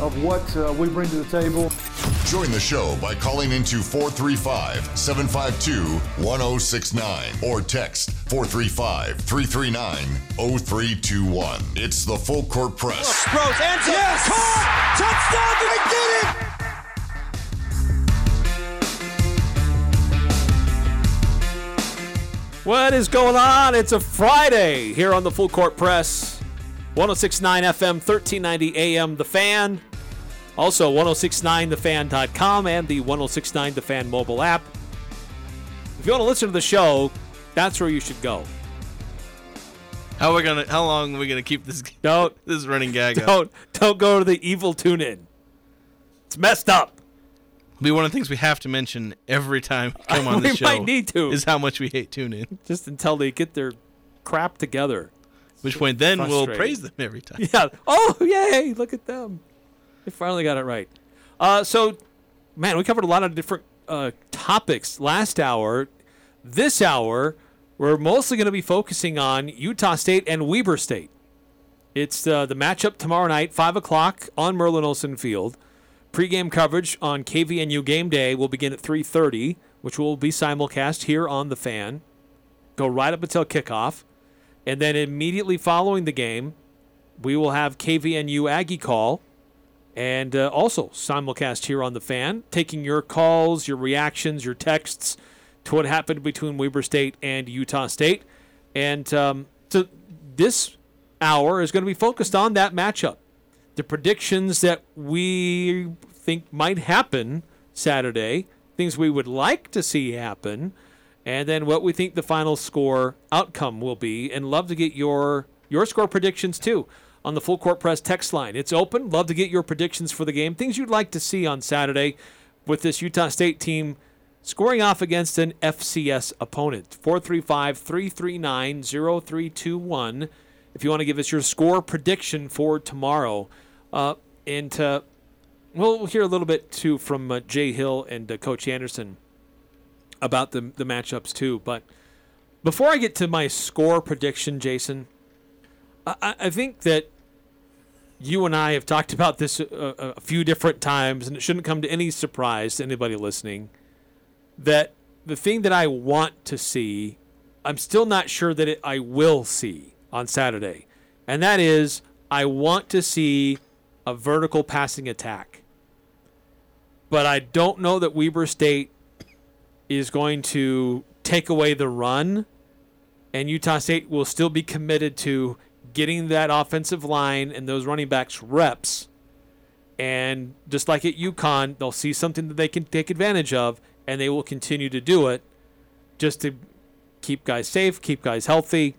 of what uh, we bring to the table. Join the show by calling into 435-752-1069 or text 435-339-0321. It's the Full Court Press. Rose ends it. Yes! Caught! Touchdown! They did it! What is going on? It's a Friday here on the Full Court Press. 1069 FM, 1390 AM, The Fan. Also, 1069thefan.com and the 1069 The Fan mobile app. If you want to listen to the show, that's where you should go. How are we gonna? How long are we gonna keep this? Don't this running gag? don't don't go to the evil tune in. It's messed up. Be one of the things we have to mention every time we come on the show. We might need to. Is how much we hate TuneIn. Just until they get their crap together. Which point then we'll praise them every time. Yeah. Oh, yay! Look at them. They finally got it right. Uh, so, man, we covered a lot of different uh, topics last hour. This hour, we're mostly going to be focusing on Utah State and Weber State. It's uh, the matchup tomorrow night, five o'clock on Merlin Olsen Field. Pre-game coverage on KVNU Game Day will begin at 3:30, which will be simulcast here on the Fan. Go right up until kickoff, and then immediately following the game, we will have KVNU Aggie call, and uh, also simulcast here on the Fan, taking your calls, your reactions, your texts to what happened between Weber State and Utah State, and um, so this hour is going to be focused on that matchup. The predictions that we think might happen Saturday, things we would like to see happen, and then what we think the final score outcome will be. And love to get your your score predictions too on the full court press text line. It's open. Love to get your predictions for the game, things you'd like to see on Saturday with this Utah State team scoring off against an FCS opponent. 435 339 0321 if you want to give us your score prediction for tomorrow. Uh, and uh, we'll hear a little bit too from uh, Jay Hill and uh, Coach Anderson about the, the matchups too. But before I get to my score prediction, Jason, I, I- I think that you and I have talked about this a, a a few different times, and it shouldn't come to any surprise to anybody listening that the thing that I want to see, I'm still not sure that it, I will see on Saturday. And that is, I want to see a vertical passing attack. But I don't know that Weber State is going to take away the run, and Utah State will still be committed to getting that offensive line and those running backs reps. And just like at UConn, they'll see something that they can take advantage of, and they will continue to do it just to keep guys safe, keep guys healthy,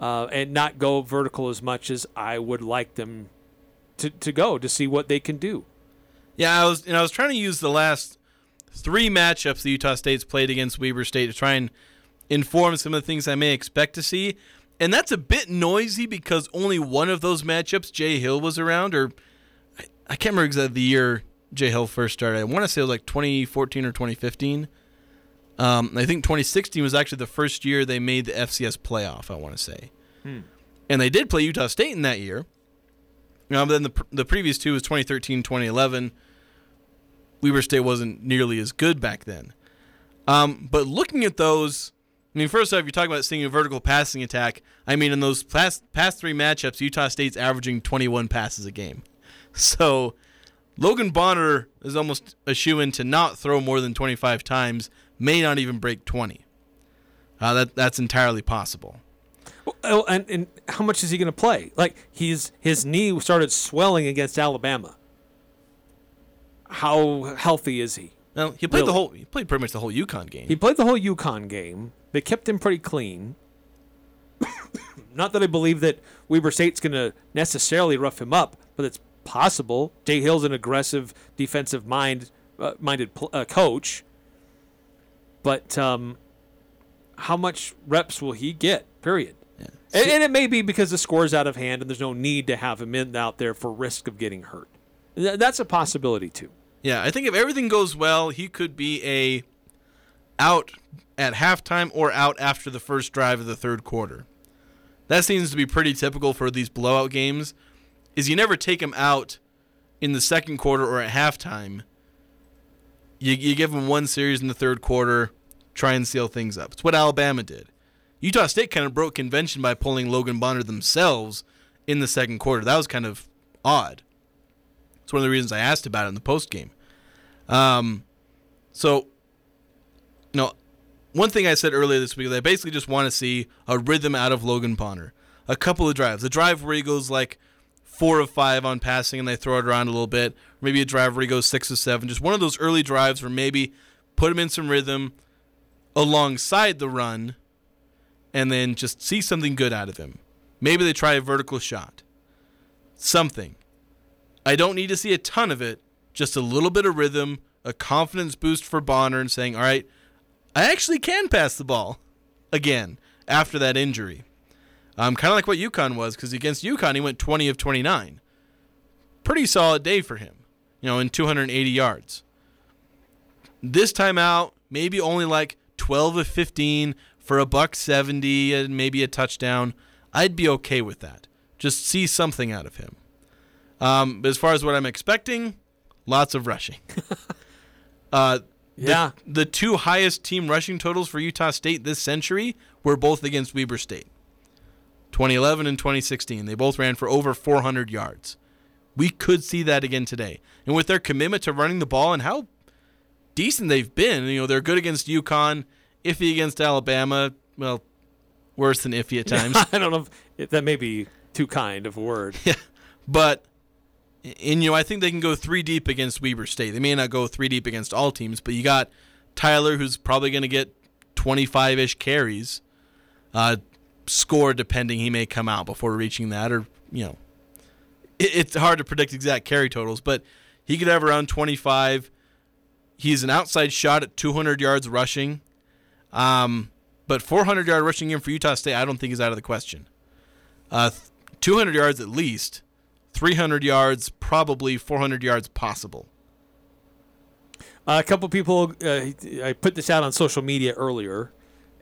uh, and not go vertical as much as I would like them to, to go to see what they can do. Yeah, I was and I was trying to use the last three matchups the Utah State's played against Weber State to try and inform some of the things I may expect to see. And that's a bit noisy because only one of those matchups Jay Hill was around, or I, I can't remember exactly the year Jay Hill first started. I want to say it was like 2014 or 2015. Um, I think 2016 was actually the first year they made the FCS playoff. I want to say, and they did play Utah State in that year. Um, then the the previous two was 2013, 2011. Weber State wasn't nearly as good back then. Um, but looking at those, I mean, first off, you're talking about seeing a vertical passing attack. I mean, in those past past three matchups, Utah State's averaging 21 passes a game. So Logan Bonner is almost a shoe in to not throw more than 25 times, may not even break 20. Uh, that that's entirely possible. Oh, and, and how much is he going to play? Like he's his knee started swelling against Alabama. How healthy is he? Now he played the whole he played pretty much the whole UConn game. He played the whole UConn game. They kept him pretty clean. Not that I believe that Weber State's going to necessarily rough him up, but it's possible. Jay Hill's an aggressive defensive mind uh, minded pl- uh, coach. But um, how much reps will he get? Period. And, and it may be because the score's out of hand and there's no need to have him in out there for risk of getting hurt. Th- That's a possibility too. Yeah, I think if everything goes well, he could be a out at halftime or out after the first drive of the third quarter. That seems to be pretty typical for these blowout games. Is you never take them out in the second quarter or at halftime. You, you give them one series in the third quarter, try and seal things up. It's what Alabama did. Utah State kind of broke convention by pulling Logan Bonner themselves in the second quarter. That was kind of odd. It's one of the reasons I asked about it in the post game. Um, so, you know, one thing I said earlier this week is I basically just want to see a rhythm out of Logan Bonner. A couple of drives. A drive where he goes like four of five on passing and they throw it around a little bit. Maybe a drive where he goes six of seven. Just one of those early drives where maybe put him in some rhythm alongside the run and then just see something good out of him. Maybe they try a vertical shot. Something. I don't need to see a ton of it, just a little bit of rhythm, a confidence boost for Bonner, and saying, all right, I actually can pass the ball again after that injury. Um, kind of like what UConn was, because against UConn, he went 20 of 29. Pretty solid day for him, you know, in 280 yards. This time out, maybe only like 12 of 15 for a buck 70 and maybe a touchdown. I'd be okay with that. Just see something out of him. Um, as far as what I'm expecting, lots of rushing. uh, Yeah. The, two highest team rushing totals for Utah State this century were both against Weber State 2011 and 2016. They both ran for over 400 yards. We could see that again today. And with their commitment to running the ball and how decent they've been, you know, they're good against UConn, iffy against Alabama. Well, worse than iffy at times. I don't know if, if that may be too kind of a word. Yeah, but and you know I think they can go three deep against Weber State. They may not go three deep against all teams, but you got Tyler who's probably going to get 25ish carries. Uh, score depending he may come out before reaching that, or you know, it, it's hard to predict exact carry totals, but he could have around 25. He's an outside shot at 200 yards rushing. Um, but 400 yard rushing game for Utah State, I don't think is out of the question. Uh, 200 yards at least, 300 yards, probably 400 yards possible. Uh, a couple people, uh, I put this out on social media earlier,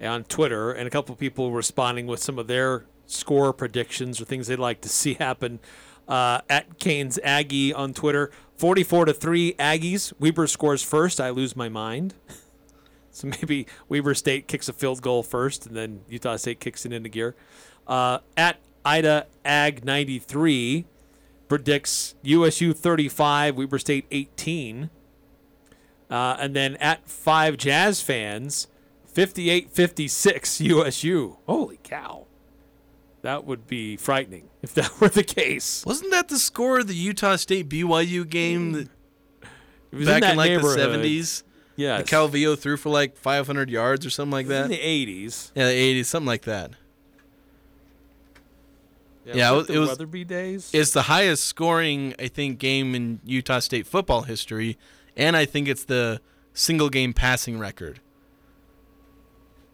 on Twitter, and a couple people responding with some of their score predictions or things they'd like to see happen. Uh, at Kane's Aggie on Twitter, 44 to 3 Aggies. Weber scores first. I lose my mind. So maybe Weber State kicks a field goal first, and then Utah State kicks it into gear. Uh, at Ida Ag 93 predicts USU 35, Weber State 18. Uh, and then at five Jazz fans, 58 56 USU. Holy cow. That would be frightening if that were the case. Wasn't that the score of the Utah State BYU game that It was back in, in like the 70s? Yeah. Calvillo threw for like 500 yards or something like that. in the 80s. Yeah, the 80s, something like that. Yeah, was it the was- Weatherbie days. It's the highest scoring, I think, game in Utah State football history, and I think it's the single game passing record.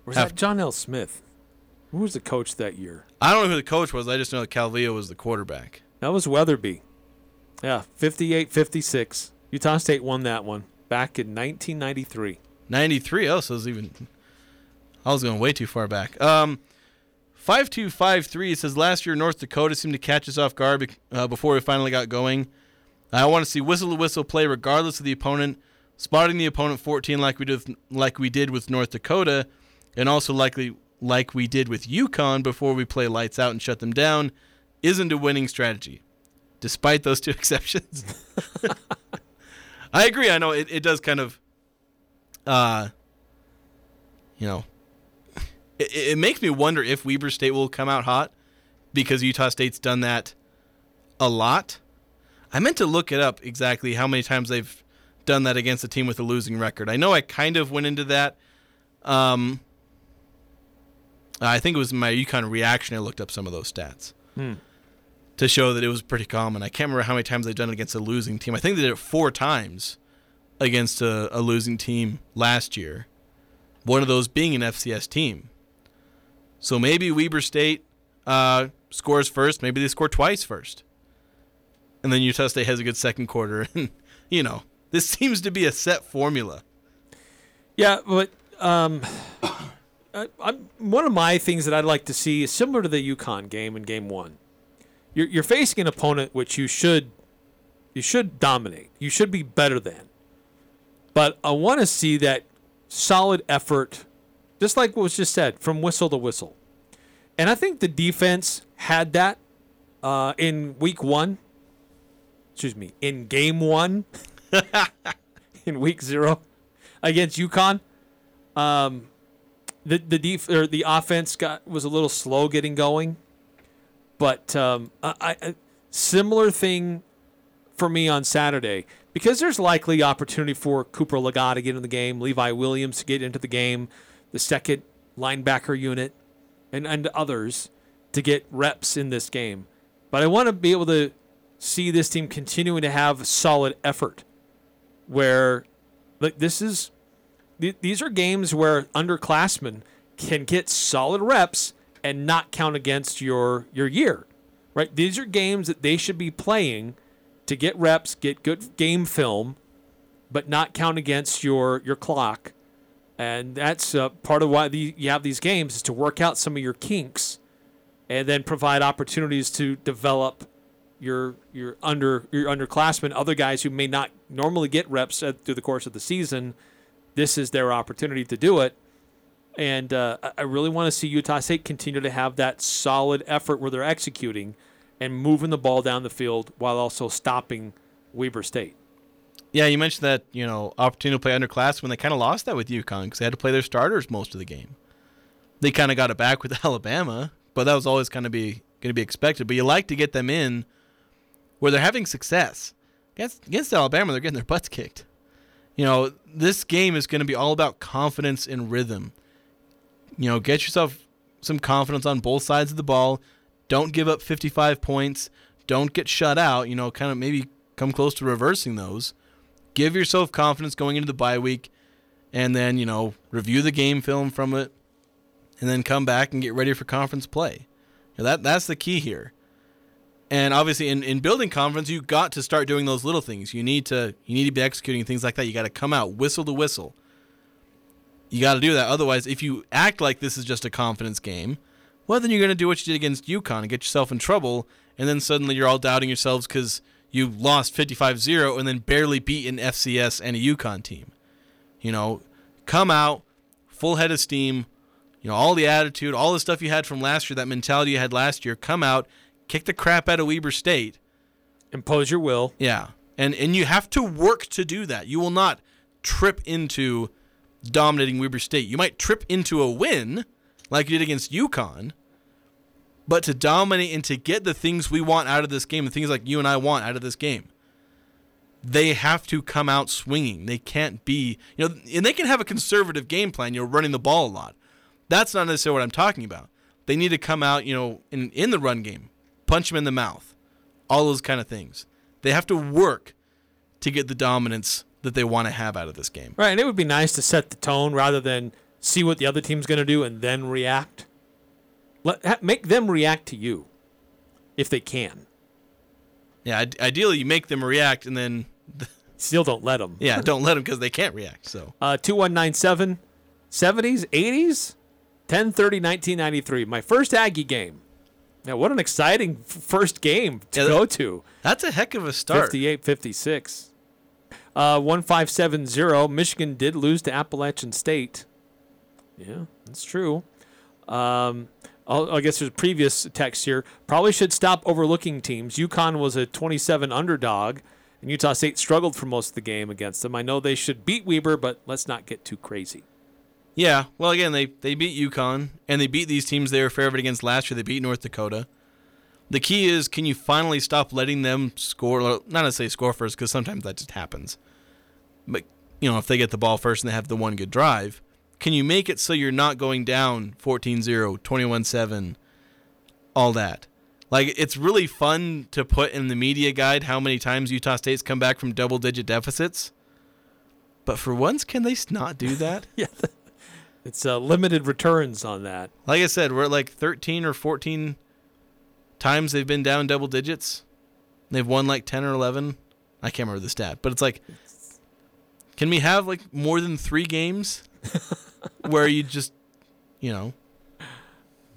was that John L. Smith? Who was the coach that year? I don't know who the coach was. I just know that Calvillo was the quarterback. That was Weatherbie. Yeah, 58 56. Utah State won that one back in 1993. 93. Oh, so it was even. I was going way too far back. Um, 5253 says last year North Dakota seemed to catch us off guard uh, before we finally got going. I want to see whistle to whistle play regardless of the opponent, spotting the opponent 14 like we did with, like we did with North Dakota, and also likely like we did with UConn before we play lights out and shut them down, isn't a winning strategy. Despite those two exceptions, I agree. I know it, it does kind of uh, you know, it, it makes me wonder if Weber State will come out hot because Utah State's done that a lot. I meant to look it up exactly how many times they've done that against a team with a losing record. I know I kind of went into that. Um, I think it was my UConn reaction. I looked up some of those stats to show that it was pretty common. I can't remember how many times they've done it against a losing team. I think they did it four times against a, a losing team last year. One of those being an FCS team. So maybe Weber State uh, scores first. Maybe they score twice first, and then Utah State has a good second quarter. And you know, this seems to be a set formula. Yeah, but um, I, one of my things that I'd like to see is similar to the UConn game in Game One. You're, you're facing an opponent which you should you should dominate. You should be better than. But I want to see that solid effort, just like what was just said, from whistle to whistle. And I think the defense had that uh, in Week One. Excuse me, in Game One, in Week Zero against UConn. Um, the the def- or the offense got was a little slow getting going, but um, I, I similar thing for me on Saturday because there's likely opportunity for Cooper Legas to get in the game, Levi Williams to get into the game, the second linebacker unit, and and others to get reps in this game. But I want to be able to see this team continuing to have solid effort, where like this is th- these are games where underclassmen can get solid reps and not count against your your year. Right? These are games that they should be playing to get reps, get good game film, but not count against your your clock. And that's uh, part of why the, you have these games is to work out some of your kinks, and then provide opportunities to develop your your under your underclassmen, other guys who may not normally get reps at, through the course of the season. This is their opportunity to do it, and uh, I- I really want to see Utah State continue to have that solid effort where they're executing and moving the ball down the field while also stopping Weber State. Yeah, you mentioned that you know opportunity to play underclass when they kind of lost that with UConn because they had to play their starters most of the game. They kind of got it back with Alabama, but that was always kind of be going to be expected. But you like to get them in where they're having success against against Alabama. They're getting their butts kicked. You know, this game is going to be all about confidence and rhythm. You know, get yourself some confidence on both sides of the ball. Don't give up 55 points. Don't get shut out. You know, kind of maybe come close to reversing those. Give yourself confidence going into the bye week, and then you know review the game film from it, and then come back and get ready for conference play. You know, that that's the key here. And obviously, in, in building confidence, you got to start doing those little things. You need to you need to be executing things like that. You got to come out whistle to whistle. You got to do that. Otherwise, if you act like this is just a confidence game, well, then you're going to do what you did against UConn and get yourself in trouble. And then suddenly you're all doubting yourselves because you lost 55 0 and then barely beat an FCS and a UConn team. You know, come out, full head of steam, you know, all the attitude, all the stuff you had from last year, that mentality you had last year, come out, kick the crap out of Weber State. Impose your will. Yeah. And and you have to work to do that. You will not trip into dominating Weber State. You might trip into a win like you did against UConn, but to dominate and to get the things we want out of this game, the things like you and I want out of this game, they have to come out swinging. They can't be, you know, and they can have a conservative game plan, you know, running the ball a lot. That's not necessarily what I'm talking about. They need to come out, you know, in, in the run game, punch them in the mouth, all those kind of things. They have to work to get the dominance that they want to have out of this game. Right, and it would be nice to set the tone rather than see what the other team's going to do and then react. Let ha- make them react to you, if they can. Yeah, ide- ideally you make them react and then, Still don't let them. yeah, don't let them because they can't react. So Uh, 2197, 70s, 80s, 1030, 1993. My first Aggie game. Now, what an exciting f- first game to Yeah, that- go to. that's a heck of a start. 58 56. Uh, 1570. Michigan did lose to Appalachian State. Yeah, that's true. Um, I'll- I guess there's previous text here. Probably should stop overlooking teams. UConn was a 27 underdog, and Utah State struggled for most of the game against them. I know they should beat Weber, but let's not get too crazy. Yeah, well, again, they they beat UConn and they beat these teams they were favored against last year. They beat North Dakota. The key is, can you finally stop letting them score? Not necessarily score first, because sometimes that just happens. But you know, if they get the ball first and they have the one good drive, can you make it so you're not going down 14-0, 21-7, all that? Like it's really fun to put in the media guide how many times Utah State's come back from double-digit deficits. But for once, can they not do that? Yeah, it's uh, limited returns on that. Like I said, we're at like 13 or 14 times they've been down double digits. They've won like 10 or 11. I can't remember the stat, but it's like, can we have like more than three games where you just, you know,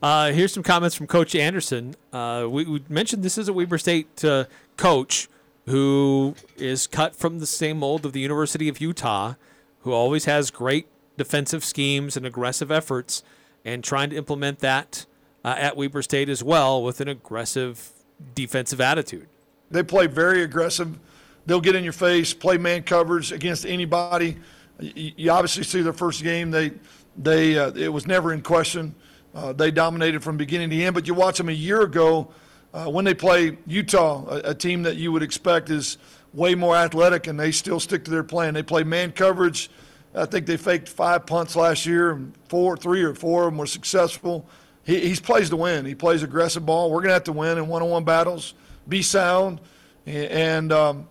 Uh, here's some comments from Coach Anderson. Uh, we, we mentioned this is a Weber State uh, coach who is cut from the same mold of the University of Utah, who always has great defensive schemes and aggressive efforts, and trying to implement that uh, at Weber State as well with an aggressive defensive attitude. They play very aggressive. They'll get in your face, play man coverage against anybody. You, obviously see their first game. They, they, uh, it was never in question. Uh, they dominated from beginning to end. But you watch them a year ago uh, when they play Utah, a, a team that you would expect is way more athletic, and they still stick to their plan. They play man coverage. I think they faked five punts last year, and four, three or four of them were successful. He, he plays to win. He plays aggressive ball. We're going to have to win in one-on-one battles, be sound, and um,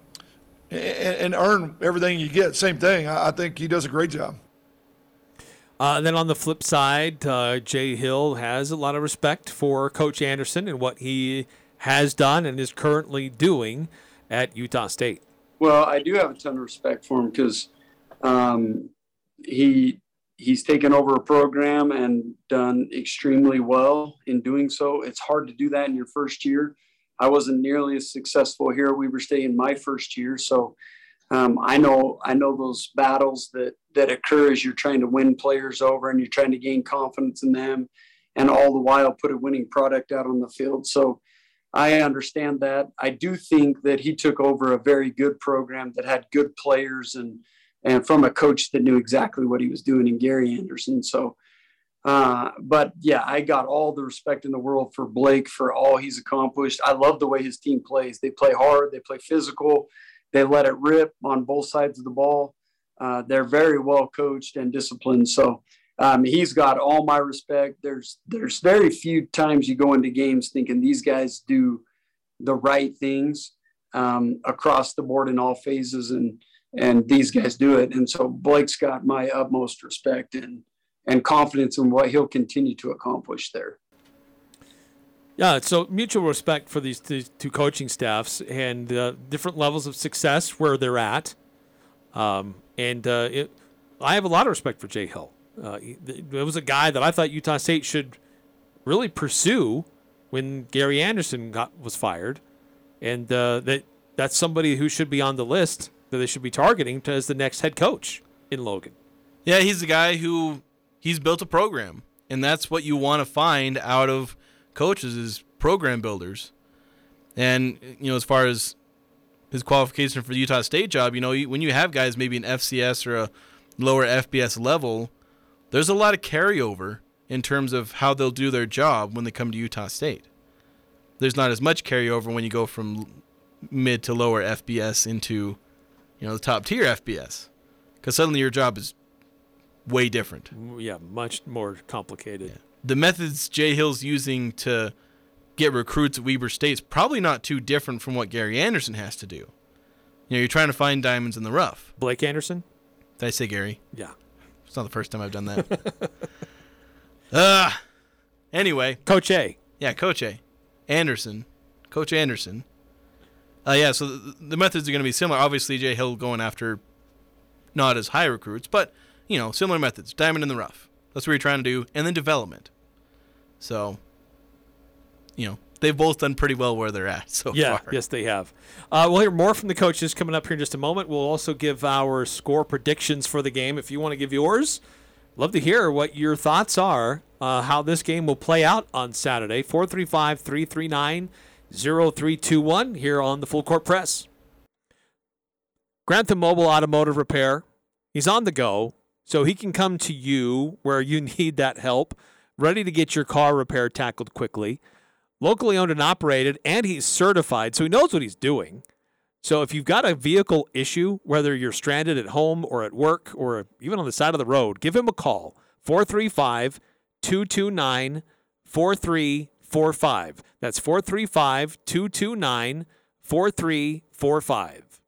and, and earn everything you get. Same thing. I, I think he does a great job. Uh, then on the flip side, uh, Jay Hill has a lot of respect for Coach Anderson and what he has done and is currently doing at Utah State. Well, I do have a ton of respect for him because um, he he's taken over a program and done extremely well in doing so. It's hard to do that in your first year. I wasn't nearly as successful here at Weber State in my first year, so um, I know I know those battles that that occur as you're trying to win players over and you're trying to gain confidence in them, and all the while put a winning product out on the field. So I understand that. I do think that he took over a very good program that had good players and and from a coach that knew exactly what he was doing in Gary Anderson. So, uh, but yeah, I got all the respect in the world for Blake for all he's accomplished. I love the way his team plays. They play hard. They play physical. They let it rip on both sides of the ball. Uh, they're very well coached and disciplined. So um, he's got all my respect. There's there's very few times you go into games thinking these guys do the right things um, across the board in all phases, and and these guys do it. And so Blake's got my utmost respect and and confidence in what he'll continue to accomplish there. Yeah, so mutual respect for these, these two coaching staffs and uh, different levels of success where they're at. Um, and uh, it, I have a lot of respect for Jay Hill. Uh, it was a guy that I thought Utah State should really pursue when Gary Anderson got was fired, and uh, that that's somebody who should be on the list that they should be targeting to, as the next head coach in Logan. Yeah, he's a guy who he's built a program, and that's what you want to find out of coaches is program builders. And you know, as far as his qualification for the Utah State job, you know, when you have guys maybe an FCS or a lower FBS level, there's a lot of carryover in terms of how they'll do their job when they come to Utah State. There's not as much carryover when you go from mid to lower FBS into, you know, the top tier FBS, because suddenly your job is way different. Yeah, much more complicated. Yeah. The methods Jay Hill's using to get recruits at Weber State's probably not too different from what Gary Anderson has to do. You know, you're trying to find diamonds in the rough. Blake Anderson? Did I say Gary? Yeah. It's not the first time I've done that. uh, anyway. Coach A. Yeah, Coach A. Anderson. Coach Anderson. Uh, yeah, so the, the methods are going to be similar. Obviously, Jay Hill going after not as high recruits, but, you know, similar methods. Diamond in the rough. That's what you're trying to do. And then development. So, you know, they've both done pretty well where they're at so yeah, far. Yes, they have. Uh, we'll hear more from the coaches coming up here in just a moment. We'll also give our score predictions for the game. If you want to give yours, love to hear what your thoughts are, uh, how this game will play out on Saturday. 435 339 0321 here on the Full Court Press. Grantham Mobile Automotive Repair. He's on the go, so he can come to you where you need that help, ready to get your car repair tackled quickly locally owned and operated, and he's certified, so he knows what he's doing. So if you've got a vehicle issue, whether you're stranded at home or at work or even on the side of the road, give him a call 435 229 4345. That's 435 229 4345.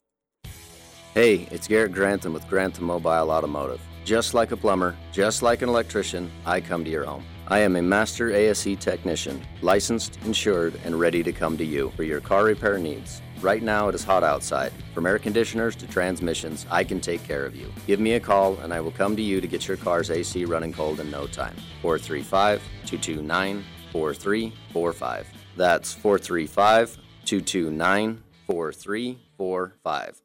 Hey, it's Garrett Grantham with Grantham Mobile Automotive. Just like a plumber, just like an electrician, I come to your home. I am a master ASE technician, licensed, insured, and ready to come to you for your car repair needs. Right now it is hot outside. From air conditioners to transmissions, I can take care of you. Give me a call and I will come to you to get your car's AC running cold in no time. 435 229 4345. That's 435 229 4345.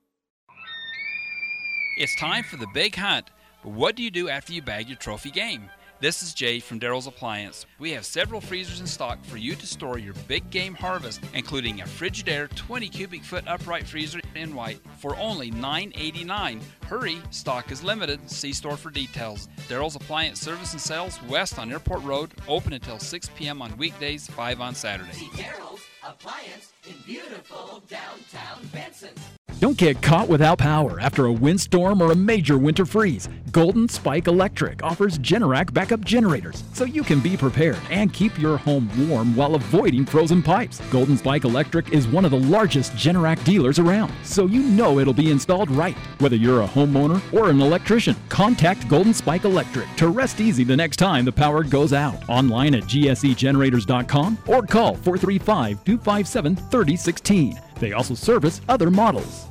It's time for the big hunt. But what do you do after you bag your trophy game? This is Jay from Daryl's Appliance. We have several freezers in stock for you to store your big game harvest, including a Frigidaire 20 cubic foot upright freezer in white for only $9.89. Hurry, stock is limited. See store for details. Daryl's Appliance Service and Sales west on Airport Road, open until 6 p.m. on weekdays, 5 on Saturdays. See Daryl's Appliance in beautiful downtown Benson. Don't get caught without power after a windstorm or a major winter freeze. Golden Spike Electric offers Generac backup generators so you can be prepared and keep your home warm while avoiding frozen pipes. Golden Spike Electric is one of the largest Generac dealers around, so you know it'll be installed right. Whether you're a homeowner or an electrician, contact Golden Spike Electric to rest easy the next time the power goes out. Online at gsegenerators.com or call 435 257 3016. They also service other models.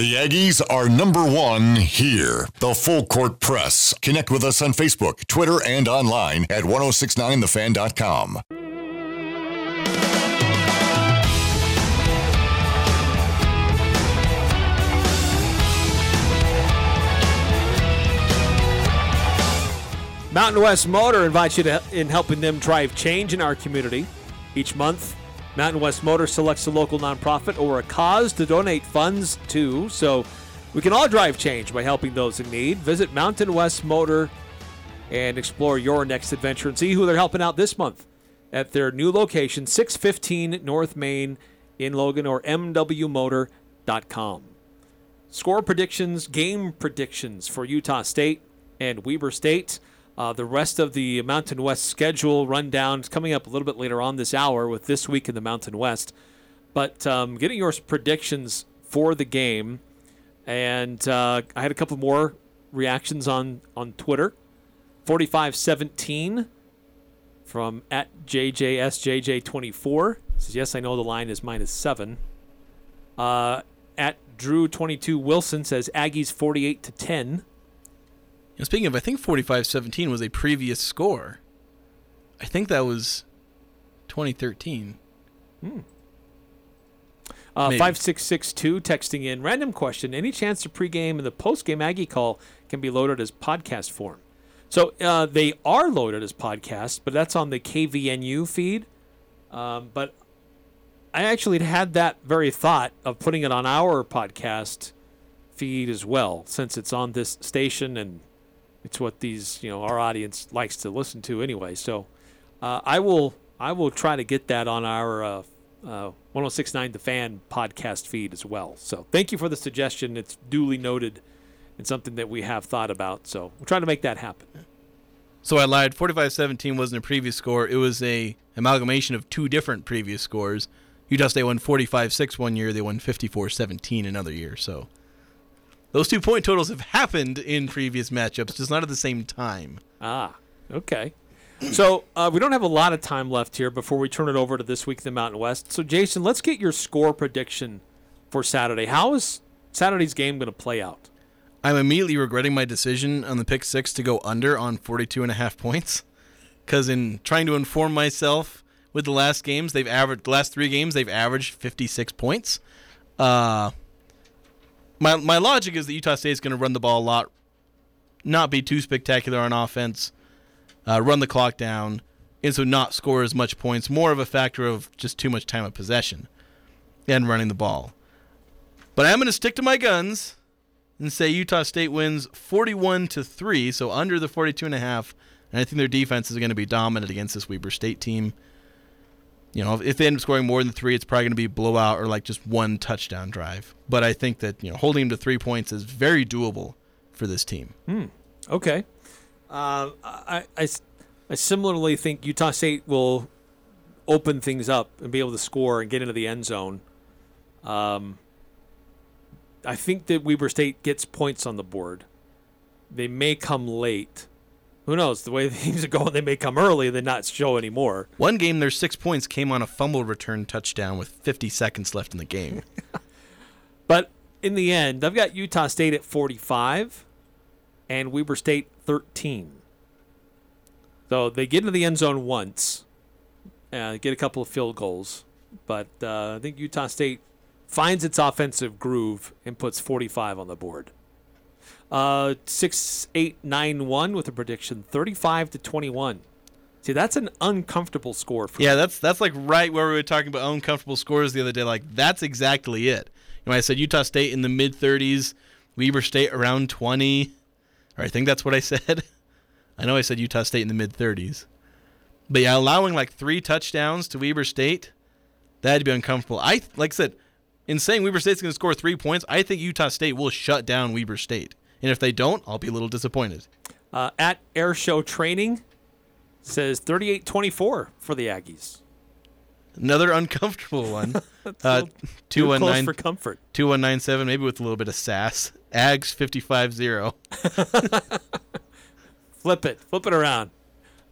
The Aggies are number one here. The Full Court Press. Connect with us on Facebook, Twitter, and online at 1069thefan.com. Mountain West Motor invites you to in helping them drive change in our community. Each month, Mountain West Motor selects a local nonprofit or a cause to donate funds to, so we can all drive change by helping those in need. Visit Mountain West Motor and explore your next adventure and see who they're helping out this month at their new location, 615 North Main in Logan or MWMotor.com. Score predictions, game predictions for Utah State and Weber State. Uh, the rest of the Mountain West schedule rundown is coming up a little bit later on this hour with this week in the Mountain West. But um, getting your predictions for the game, and uh, I had a couple more reactions on on Twitter. Forty-five seventeen from at JJSJJ24 says yes, I know the line is minus seven. Uh, at Drew22 Wilson says Aggies 48 to 10. And speaking of, I think 45-17 was a previous score. I think that was 2013. Hmm. Uh, 5662 texting in random question. Any chance the pregame and the postgame Aggie call can be loaded as podcast form? So uh, they are loaded as podcasts, but that's on the KVNU feed. Um, but I actually had that very thought of putting it on our podcast feed as well, since it's on this station and it's what these you know our audience likes to listen to anyway. So uh, I will I will try to get that on our uh, uh, 106.9 The Fan podcast feed as well. So thank you for the suggestion. It's duly noted and something that we have thought about. So we're trying to make that happen. So I lied. 45-17 wasn't a previous score. It was a amalgamation of two different previous scores. Utah State won 45-6 one year. They won 54-17 another year. So those two point totals have happened in previous matchups, just not at the same time. Ah, okay. So uh, we don't have a lot of time left here before we turn it over to this week in the Mountain West. So Jason, let's get your score prediction for Saturday. How is Saturday's game going to play out? I'm immediately regretting my decision on the pick six to go under on 42 and a half points. Because in trying to inform myself with the last games, they've averaged the last three games they've averaged 56 points. Uh, my my logic is that Utah State is going to run the ball a lot, not be too spectacular on offense, uh, run the clock down, and so not score as much points. More of a factor of just too much time of possession and running the ball. But I'm going to stick to my guns and say Utah State wins 41 to 3, so under the 42 and a half. and I think their defense is going to be dominant against this Weber State team. You know, if they end up scoring more than three, it's probably going to be blowout or like just one touchdown drive. But I think that you know holding them to three points is very doable for this team. Hmm. Okay. Uh, I, I, I similarly think Utah State will open things up and be able to score and get into the end zone. Um, I think that Weber State gets points on the board. They may come late. Who knows? The way things are going, they may come early and then not show anymore. One game, their six points came on a fumble return touchdown with 50 seconds left in the game. But in the end, I've got Utah State at 45 and Weber State 13. So they get into the end zone once, uh, get a couple of field goals, but uh, I think Utah State finds its offensive groove and puts 45 on the board. Uh, six, eight, nine, one with a prediction 35 to 21. See, that's an uncomfortable score for yeah, that's that's like right where we were talking about uncomfortable scores the other day. Like that's exactly it. You know, I said Utah State in the mid 30s, Weber State around 20. Or I think that's what I said. I know I said Utah State in the mid 30s. But yeah, allowing like three touchdowns to Weber State, that'd be uncomfortable. I like I said, in saying Weber State's going to score three points, I think Utah State will shut down Weber State. And if they don't, I'll be a little disappointed. Uh, at Air Show Training says 38 24 for the Aggies. Another uncomfortable one. Uh, too close 2197 for comfort. 2197, maybe with a little bit of sass. Ags 55 0. Flip it. Flip it around.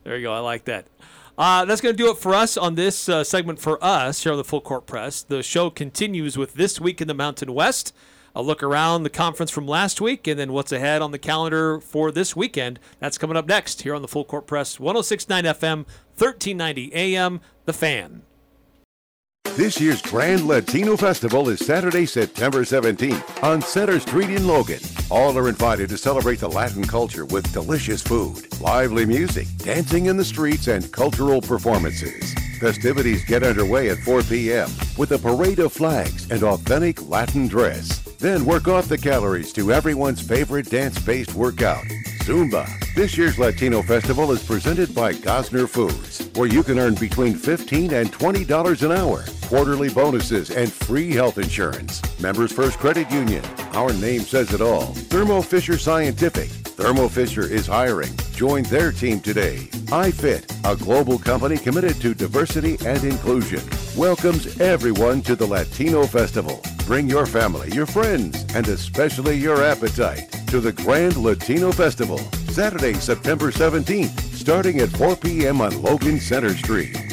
There you go. I like that. Uh, that's going to do it for us on this uh, segment for us here on the Full Court Press. The show continues with This Week in the Mountain West. A look around the conference from last week and then what's ahead on the calendar for this weekend. That's coming up next here on the Full Court Press 1069 FM, 1390 AM, The Fan. This year's Grand Latino Festival is Saturday, September 17th on Center Street in Logan. All are invited to celebrate the Latin culture with delicious food, lively music, dancing in the streets, and cultural performances. Festivities get underway at 4 p.m. with a parade of flags and authentic Latin dress. Then work off the calories to everyone's favorite dance-based workout, Zumba. This year's Latino Festival is presented by Gossner Foods, where you can earn between 15 and $20 an hour, quarterly bonuses, and free health insurance. Members First Credit Union. Our name says it all. Thermo Fisher Scientific. Thermo Fisher is hiring. Join their team today. iFit, a global company committed to diversity and inclusion, welcomes everyone to the Latino Festival. Bring your family, your friends, and especially your appetite to the Grand Latino Festival, Saturday, September 17th, starting at 4 p.m. on Logan Center Street.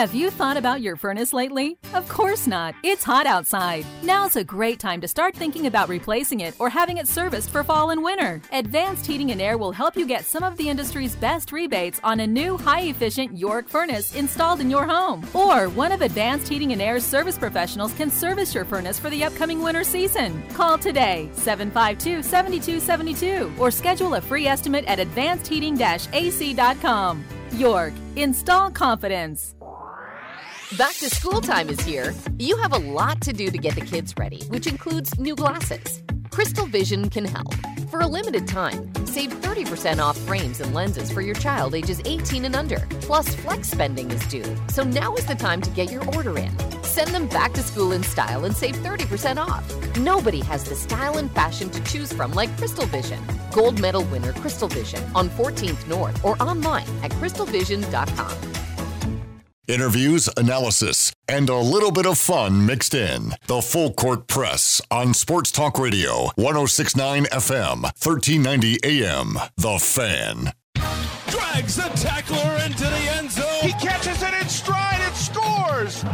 Have you thought about your furnace lately? Of course not. It's hot outside. Now's a great time to start thinking about replacing it or having it serviced for fall and winter. Advanced Heating and Air will help you get some of the industry's best rebates on a new high efficient York furnace installed in your home. Or one of Advanced Heating and Air's service professionals can service your furnace for the upcoming winter season. Call today 752 7272 or schedule a free estimate at advancedheating ac.com. York, install confidence. Back to school time is here. You have a lot to do to get the kids ready, which includes new glasses. Crystal Vision can help. For a limited time, save 30% off frames and lenses for your child ages 18 and under. Plus, flex spending is due, so now is the time to get your order in. Send them back to school in style and save 30% off. Nobody has the style and fashion to choose from like Crystal Vision. Gold medal winner Crystal Vision on 14th North or online at crystalvision.com. Interviews, analysis, and a little bit of fun mixed in. The Full Court Press on Sports Talk Radio, 1069 FM, 1390 AM. The Fan. Drags the tackler into the end zone.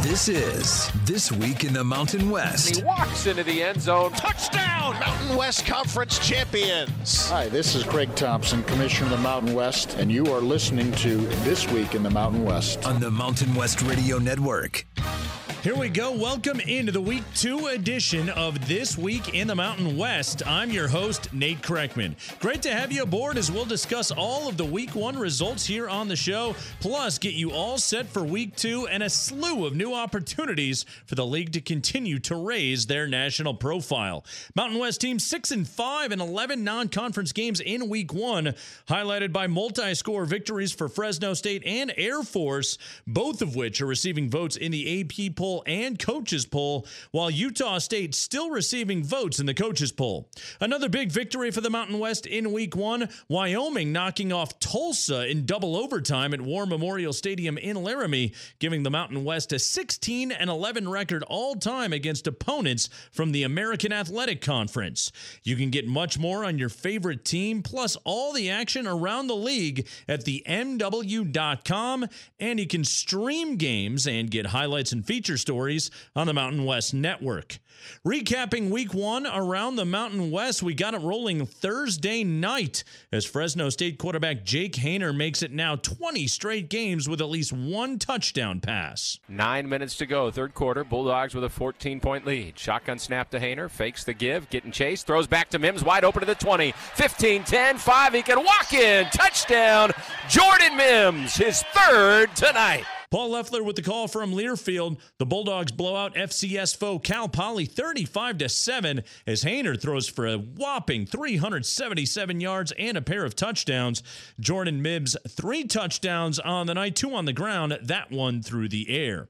This is This Week in the Mountain West. He walks into the end zone. Touchdown! Mountain West Conference champions. Hi, this is Craig Thompson, Commissioner of the Mountain West, and you are listening to This Week in the Mountain West. On the Mountain West Radio Network. Here we go. Welcome into the week two edition of This Week in the Mountain West. I'm your host, Nate Kreckman. Great to have you aboard as we'll discuss all of the week one results here on the show, plus get you all set for week two and a slew of new opportunities for the league to continue to raise their national profile. Mountain West team six and five and 11 non conference games in week one, highlighted by multi score victories for Fresno State and Air Force, both of which are receiving votes in the AP poll and coaches poll, while Utah State still receiving votes in the coaches poll. Another big victory for the Mountain West in week one, Wyoming knocking off Tulsa in double overtime at War Memorial Stadium in Laramie, giving the Mountain West a 16 and 11 record all time against opponents from the American Athletic Conference. You can get much more on your favorite team, plus all the action around the league at the MW.com, and you can stream games and get highlights and stories on the Mountain West Network. Recapping week one around the Mountain West, we got it rolling Thursday night as Fresno State quarterback Jake Haener makes it now 20 straight games with at least one touchdown pass. Nine minutes to go, third quarter. Bulldogs with a 14 point lead. Shotgun snap to Haener, fakes the give, getting chased, throws back to Mims, wide open to the 20, 15, 10, 5. He can walk in. Touchdown, Jordan Mims, his third tonight. Paul Loeffler with the call from Learfield. The Bulldogs blow out FCS foe Cal Poly 35 to 7 as Haener throws for a whopping 377 yards and a pair of touchdowns. Jordan Mims, three touchdowns on the night, two on the ground, that one through the air.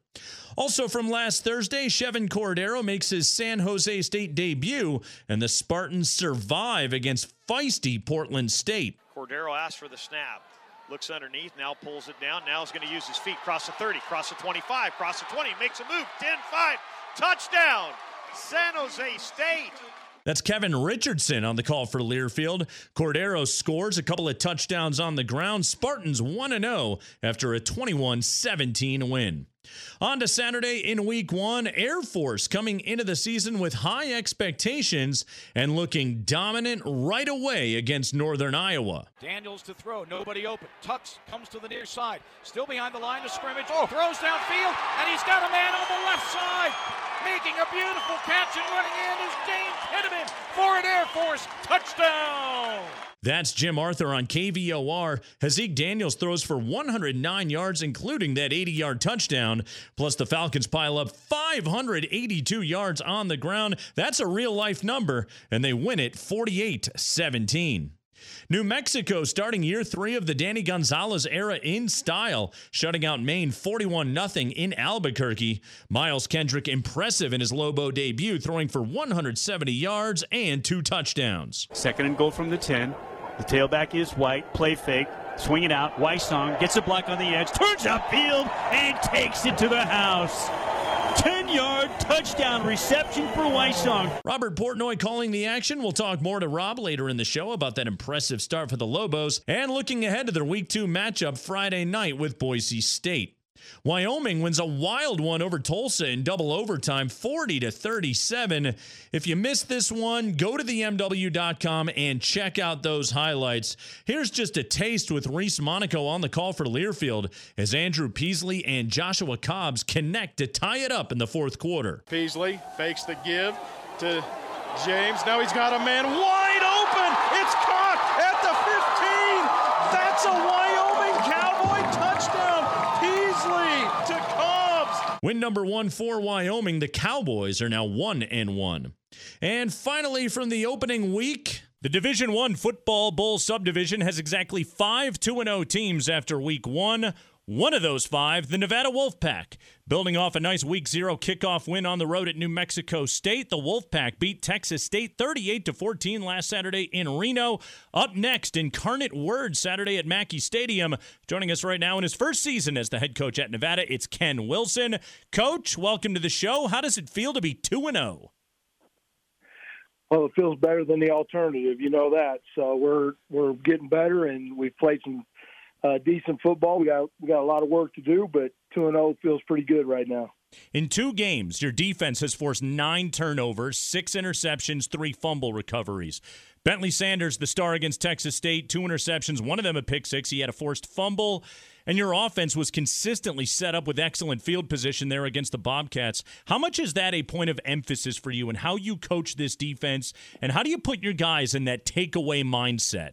Also from last Thursday, Chevan Cordeiro makes his San Jose State debut, and the Spartans survive against feisty Portland State. Cordeiro asks for the snap. Looks underneath, now pulls it down. Now he's going to use his feet. Cross the 30, cross the 25, cross the 20, makes a move. 10 5, touchdown, San Jose State. That's Kevin Richardson on the call for Learfield. Cordeiro scores a couple of touchdowns on the ground. Spartans 1 0 after a 21 17 win. On to Saturday in week one, Air Force coming into the season with high expectations and looking dominant right away against Northern Iowa. Daniels to throw, nobody open. Tux comes to the near side, still behind the line of scrimmage. Oh, throws downfield, and he's got a man on the left side. Making a beautiful catch and running in is James Henneman for an Air Force touchdown. That's Jim Arthur on KVOR. Haaziq Daniels throws for 109 yards, including that 80 yard touchdown. Plus, the Falcons pile up 582 yards on the ground. That's a real life number, and they win it 48 17. New Mexico starting year three of the Danny Gonzales era in style, shutting out Maine 41 0 in Albuquerque. Miles Kendrick impressive in his Lobo debut, throwing for 170 yards and two touchdowns. Second and goal from the 10. The tailback is White. Play fake. Swing it out. Wysong gets a block on the edge, turns upfield, and takes it to the house. 10 yard touchdown reception for Wysong. Robert Portnoy calling the action. We'll talk more to Rob later in the show about that impressive start for the Lobos and looking ahead to their week two matchup Friday night with Boise State. Wyoming wins a wild one over Tulsa in double overtime, 40 to 37. If you missed this one, go to the MW.com and check out those highlights. Here's just a taste with Reese Monaco on the call for Learfield as Andrew Peasley and Joshua Cobbs connect to tie it up in the fourth quarter. Peasley fakes the give to James. Now he's got a man wide open. It's Win number one for Wyoming. The Cowboys are now one and one. And finally, from the opening week, the Division One Football Bowl subdivision has exactly five 2 0 teams after week one. One of those five, the Nevada Wolfpack. Building off a nice week zero kickoff win on the road at New Mexico State, the Wolfpack beat Texas State 38 to 14 last Saturday in Reno. Up next, Incarnate Word Saturday at Mackey Stadium. Joining us right now in his first season as the head coach at Nevada, it's Ken Wilson. Coach, welcome to the show. How does it feel to be 2 0? Well, it feels better than the alternative, you know that. So we're we're getting better, and we've played some uh, decent football. We got we got a lot of work to do, but two and zero feels pretty good right now. In two games, your defense has forced nine turnovers, six interceptions, three fumble recoveries. Bentlee Sanders, the star against Texas State, two interceptions, one of them a pick six. He had a forced fumble. and your offense was consistently set up with excellent field position there against the Bobcats. How much is that a point of emphasis for you and how you coach this defense? And how do you put your guys in that takeaway mindset?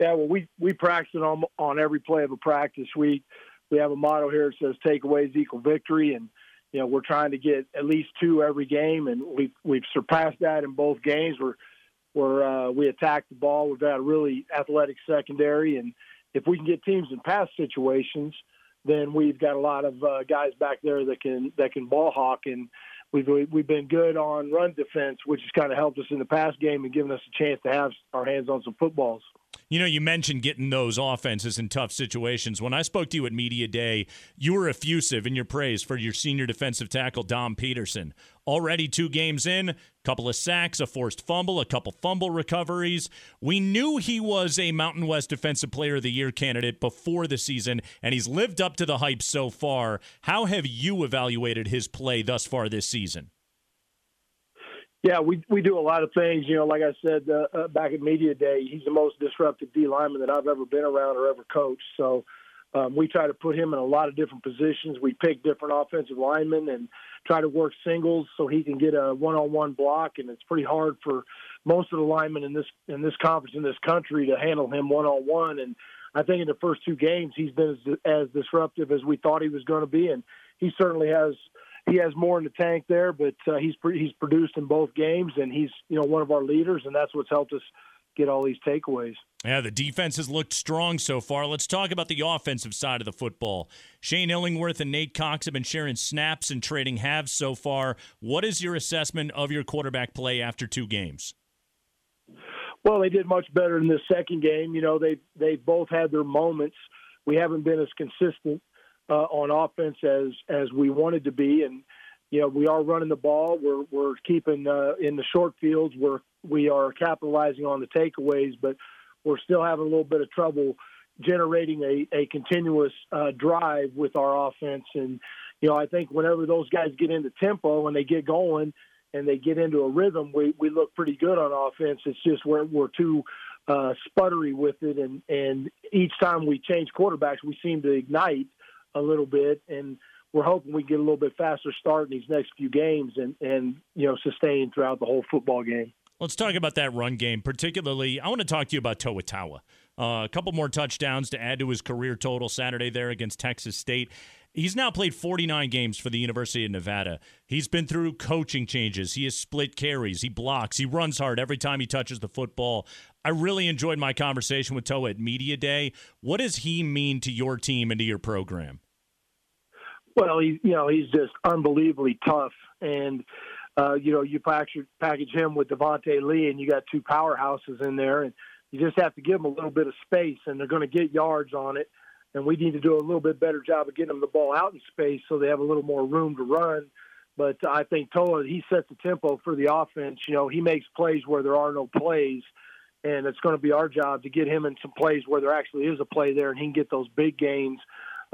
Yeah, well, we we practice on on every play of a practice. We we have a motto here that says takeaways equal victory, and you know we're trying to get at least two every game, and we've we've surpassed that in both games. We're we're uh, we attack the ball. We've got a really athletic secondary, and if we can get teams in pass situations, then we've got a lot of uh, guys back there that can that can ball hawk and. We've we've been good on run defense, which has kind of helped us in the pass game and given us a chance to have our hands on some footballs. You know, you mentioned getting those offenses in tough situations. When I spoke to you at Media Day, you were effusive in your praise for your senior defensive tackle, Dom Peterson. Already two games in, a couple of sacks, a forced fumble, a couple fumble recoveries. We knew he was a Mountain West Defensive Player of the Year candidate before the season, and he's lived up to the hype so far. How have you evaluated his play thus far this season? Yeah, we we do a lot of things. You know, like I said uh, uh, back at media day, he's the most disruptive D lineman that I've ever been around or ever coached. So um, we try to put him in a lot of different positions. We pick different offensive linemen and try to work singles so he can get a one-on-one block. And it's pretty hard for most of the linemen in this in this conference in this country to handle him one-on-one. And I think in the first two games, he's been as, as disruptive as we thought he was going to be, and he certainly has he has more in the tank there, but uh, he's he's produced in both games, and he's you know one of our leaders, and that's what's helped us get all these takeaways. Yeah, the defense has looked strong so far. Let's talk about the offensive side of the football. Shane Illingworth and Nate Cox have been sharing snaps and trading halves so far. What is your assessment of your quarterback play after two games? Well, they did much better in the second game. You know, they they both had their moments. We haven't been as consistent uh, on offense as as we wanted to be, and you know we are running the ball. We're we're keeping uh, in the short fields. We're we are capitalizing on the takeaways, but we're still having a little bit of trouble generating a, a continuous uh, drive with our offense. And you know I think whenever those guys get into tempo and they get going and they get into a rhythm, we we look pretty good on offense. It's just we're we're too uh, sputtery with it, and and each time we change quarterbacks, we seem to ignite a little bit, and we're hoping we get a little bit faster start in these next few games and and you know sustain throughout the whole football game. Let's talk about that run game, particularly. I want to talk to you about Toa Uh, a couple more touchdowns to add to his career total Saturday there against Texas State. He's now played 49 games for the University of Nevada. He's been through coaching changes. He has split carries. He blocks. He runs hard every time he touches the football. I really enjoyed my conversation with Toa at Media Day. What does he mean to your team and to your program? Well, he, you know, he's just unbelievably tough, and uh, you know, you package, package him with Devontae Lee, and you got two powerhouses in there, and you just have to give them a little bit of space, and they're going to get yards on it. And we need to do a little bit better job of getting them the ball out in space so they have a little more room to run. But I think Toa, he sets the tempo for the offense. You know, he makes plays where there are no plays, and it's going to be our job to get him in some plays where there actually is a play there, and he can get those big gains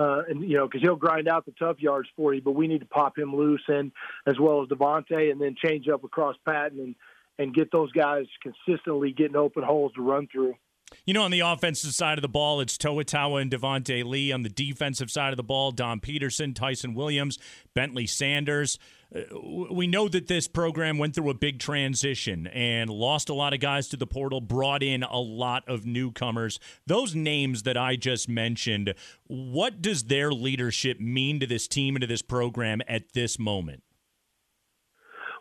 uh, and you know, because he'll grind out the tough yards for you. But we need to pop him loose, and as well as Devontae, and then change up across Patton and and get those guys consistently getting open holes to run through. You know, on the offensive side of the ball, it's Toa and Devontae Lee. On the defensive side of the ball, Dom Peterson, Tyson Williams, Bentlee Sanders. Uh, we know that this program went through a big transition and lost a lot of guys to the portal, brought in a lot of newcomers. Those names that I just mentioned, what does their leadership mean to this team and to this program at this moment?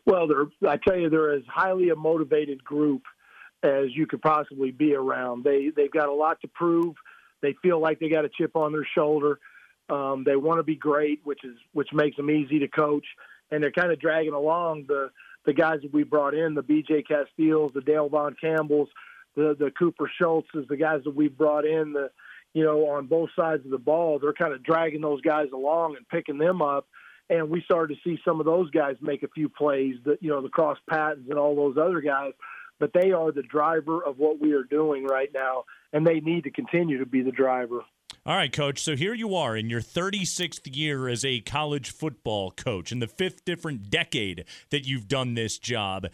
Well, I tell you, they're as highly a motivated group as you could possibly be around. They they've got a lot to prove. They feel like they got a chip on their shoulder. Um, they want to be great, which is which makes them easy to coach. And they're kind of dragging along the the guys that we brought in, the B.J. Castiles, the Dale Von Campbells, the the Cooper Schultzes, the guys that we brought in, the you know on both sides of the ball. They're kind of dragging those guys along and picking them up. And we started to see some of those guys make a few plays. That you know the cross patents and all those other guys but they are the driver of what we are doing right now, and they need to continue to be the driver. All right, coach. So here you are in your 36th year as a college football coach, in the fifth different decade that you've done this job.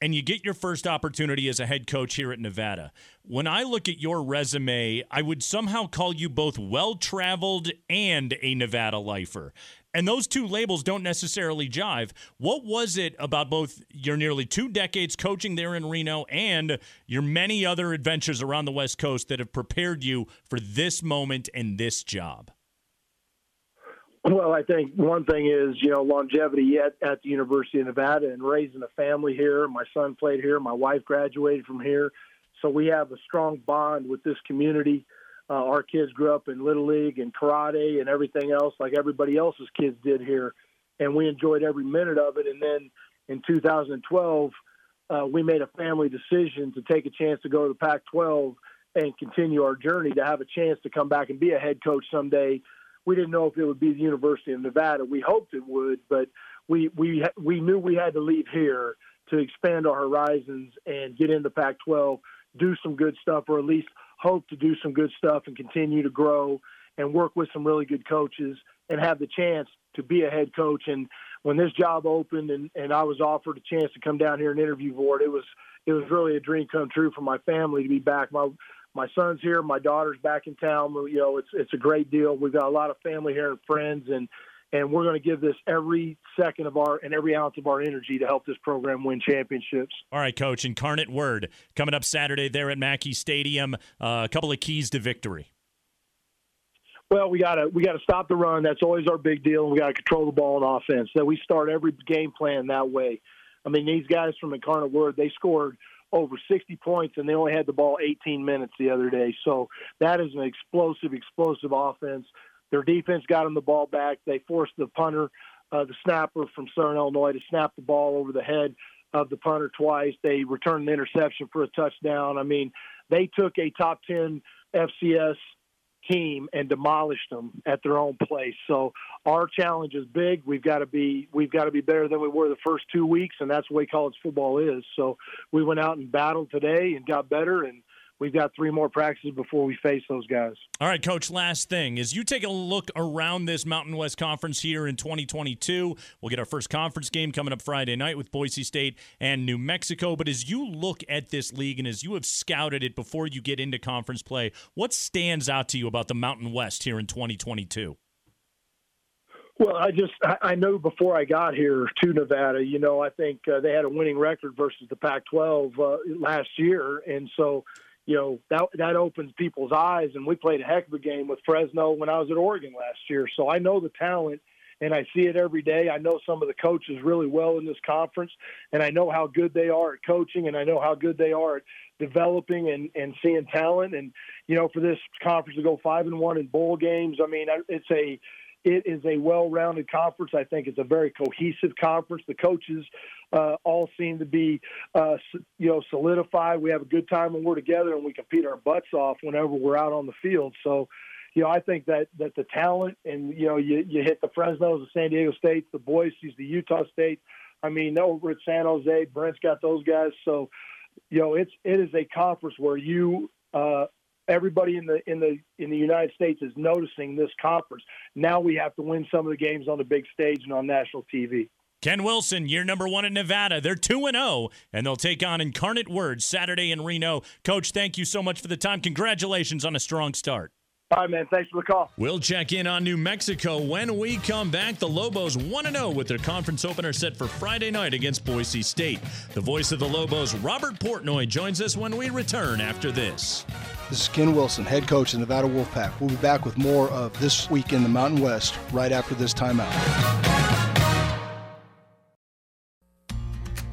and you get your first opportunity as a head coach here at Nevada. When I look at your resume, I would somehow call you both well traveled and a Nevada lifer. And those two labels don't necessarily jive. What was it about both your nearly two decades coaching there in Reno and your many other adventures around the West Coast that have prepared you for this moment and this job? Well, I think one thing is, you know, longevity at, at the University of Nevada and raising a family here. My son played here. My wife graduated from here. So we have a strong bond with this community. Uh, our kids grew up in Little League and karate and everything else like everybody else's kids did here. And we enjoyed every minute of it. And then in 2012, uh, we made a family decision to take a chance to go to the Pac 12 and continue our journey to have a chance to come back and be a head coach someday we didn't know if it would be the University of Nevada. We hoped it would, but we we we knew we had to leave here to expand our horizons and get into Pac-12, do some good stuff, or at least hope to do some good stuff and continue to grow and work with some really good coaches and have the chance to be a head coach. And when this job opened and, and I was offered a chance to come down here and interview for it, it was it was really a dream come true for my family to be back. My my son's here, my daughter's back in town. You know, it's it's a great deal. We've got a lot of family here and friends, and and we're going to give this every second of our and every ounce of our energy to help this program win championships. All right, Coach. Incarnate Word coming up Saturday there at Mackey Stadium. Uh, a couple of keys to victory. Well, we got to we got to stop the run. That's always our big deal. And we got to control the ball on offense. So we start every game plan that way. I mean, these guys from Incarnate Word, they scored over 60 points, and they only had the ball 18 minutes the other day. So that is an explosive, explosive offense. Their defense got them the ball back. They forced the punter, uh, the snapper from Southern Illinois, to snap the ball over the head of the punter twice. They returned the interception for a touchdown. I mean, they took a top 10 FCS team and demolished them at their own place. So our challenge is big. We've got to be we've got to be better than we were the first two weeks, and that's the way college football is. So we went out and battled today and got better, and we've got three more practices before we face those guys. All right, coach, last thing is you take a look around this Mountain West Conference here in 2022. We'll get our first conference game coming up Friday night with Boise State and New Mexico. But as you look at this league and as you have scouted it before you get into conference play, what stands out to you about the Mountain West here in 2022? Well, I just I know before I got here to Nevada, you know, I think uh, they had a winning record versus the Pac-12 uh, last year, and so you know that that opens people's eyes. And we played a heck of a game with Fresno when I was at Oregon last year, so I know the talent and I see it every day. I know some of the coaches really well in this conference, and I know how good they are at coaching, and I know how good they are at developing and, and seeing talent. And you know, for this conference to go five and one in bowl games, I mean, it's a it is a well-rounded conference. I think it's a very cohesive conference. The coaches uh, all seem to be, uh, you know, solidified. We have a good time when we're together, and we compete our butts off whenever we're out on the field. So, you know, I think that that the talent, and you know, you you hit the Fresno's, the San Diego States, the Boise's, the Utah State. I mean, over at San Jose, Brent's got those guys. So, you know, it's it is a conference where you uh, everybody in the in the in the United States is noticing this conference. Now we have to win some of the games on the big stage and on national TV. Ken Wilson, year number one in Nevada. They're 2 and 0, and they'll take on Incarnate Word Saturday in Reno. Coach, thank you so much for the time. Congratulations on a strong start. All right, man. Thanks for the call. We'll check in on New Mexico when we come back. The Lobos 1 0 with their conference opener set for Friday night against Boise State. The voice of the Lobos, Robert Portnoy, joins us when we return after this. This is Ken Wilson, head coach of the Nevada Wolfpack. We'll be back with more of This Week in the Mountain West right after this timeout.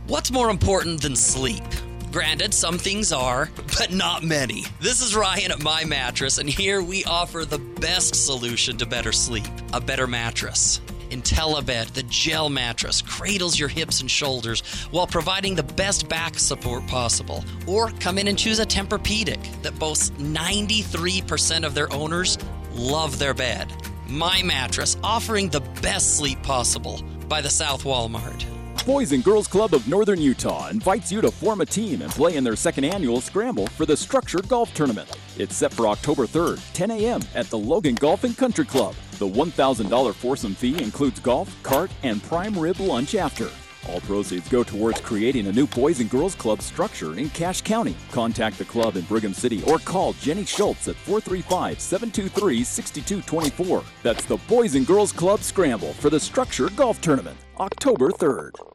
What's more important than sleep? Granted, some things are, but not many. This is Ryan at My Mattress, and here we offer the best solution to better sleep a better mattress. IntelliBed, the gel mattress, cradles your hips and shoulders while providing the best back support possible. Or come in and choose a Tempur-Pedic that boasts 93% of their owners love their bed. My Mattress, offering the best sleep possible by the South Walmart. Boys and Girls Club of Northern Utah invites you to form a team and play in their second annual scramble for the Structured Golf Tournament. It's set for October 3rd, 10 a.m. at the Logan Golf and Country Club. The $1,000 foursome fee includes golf, cart, and prime rib lunch after. All proceeds go towards creating a new Boys and Girls Club structure in Cache County. Contact the club in Brigham City or call Jenny Schultz at 435 723 6224. That's the Boys and Girls Club Scramble for the Structure Golf Tournament, October 3rd.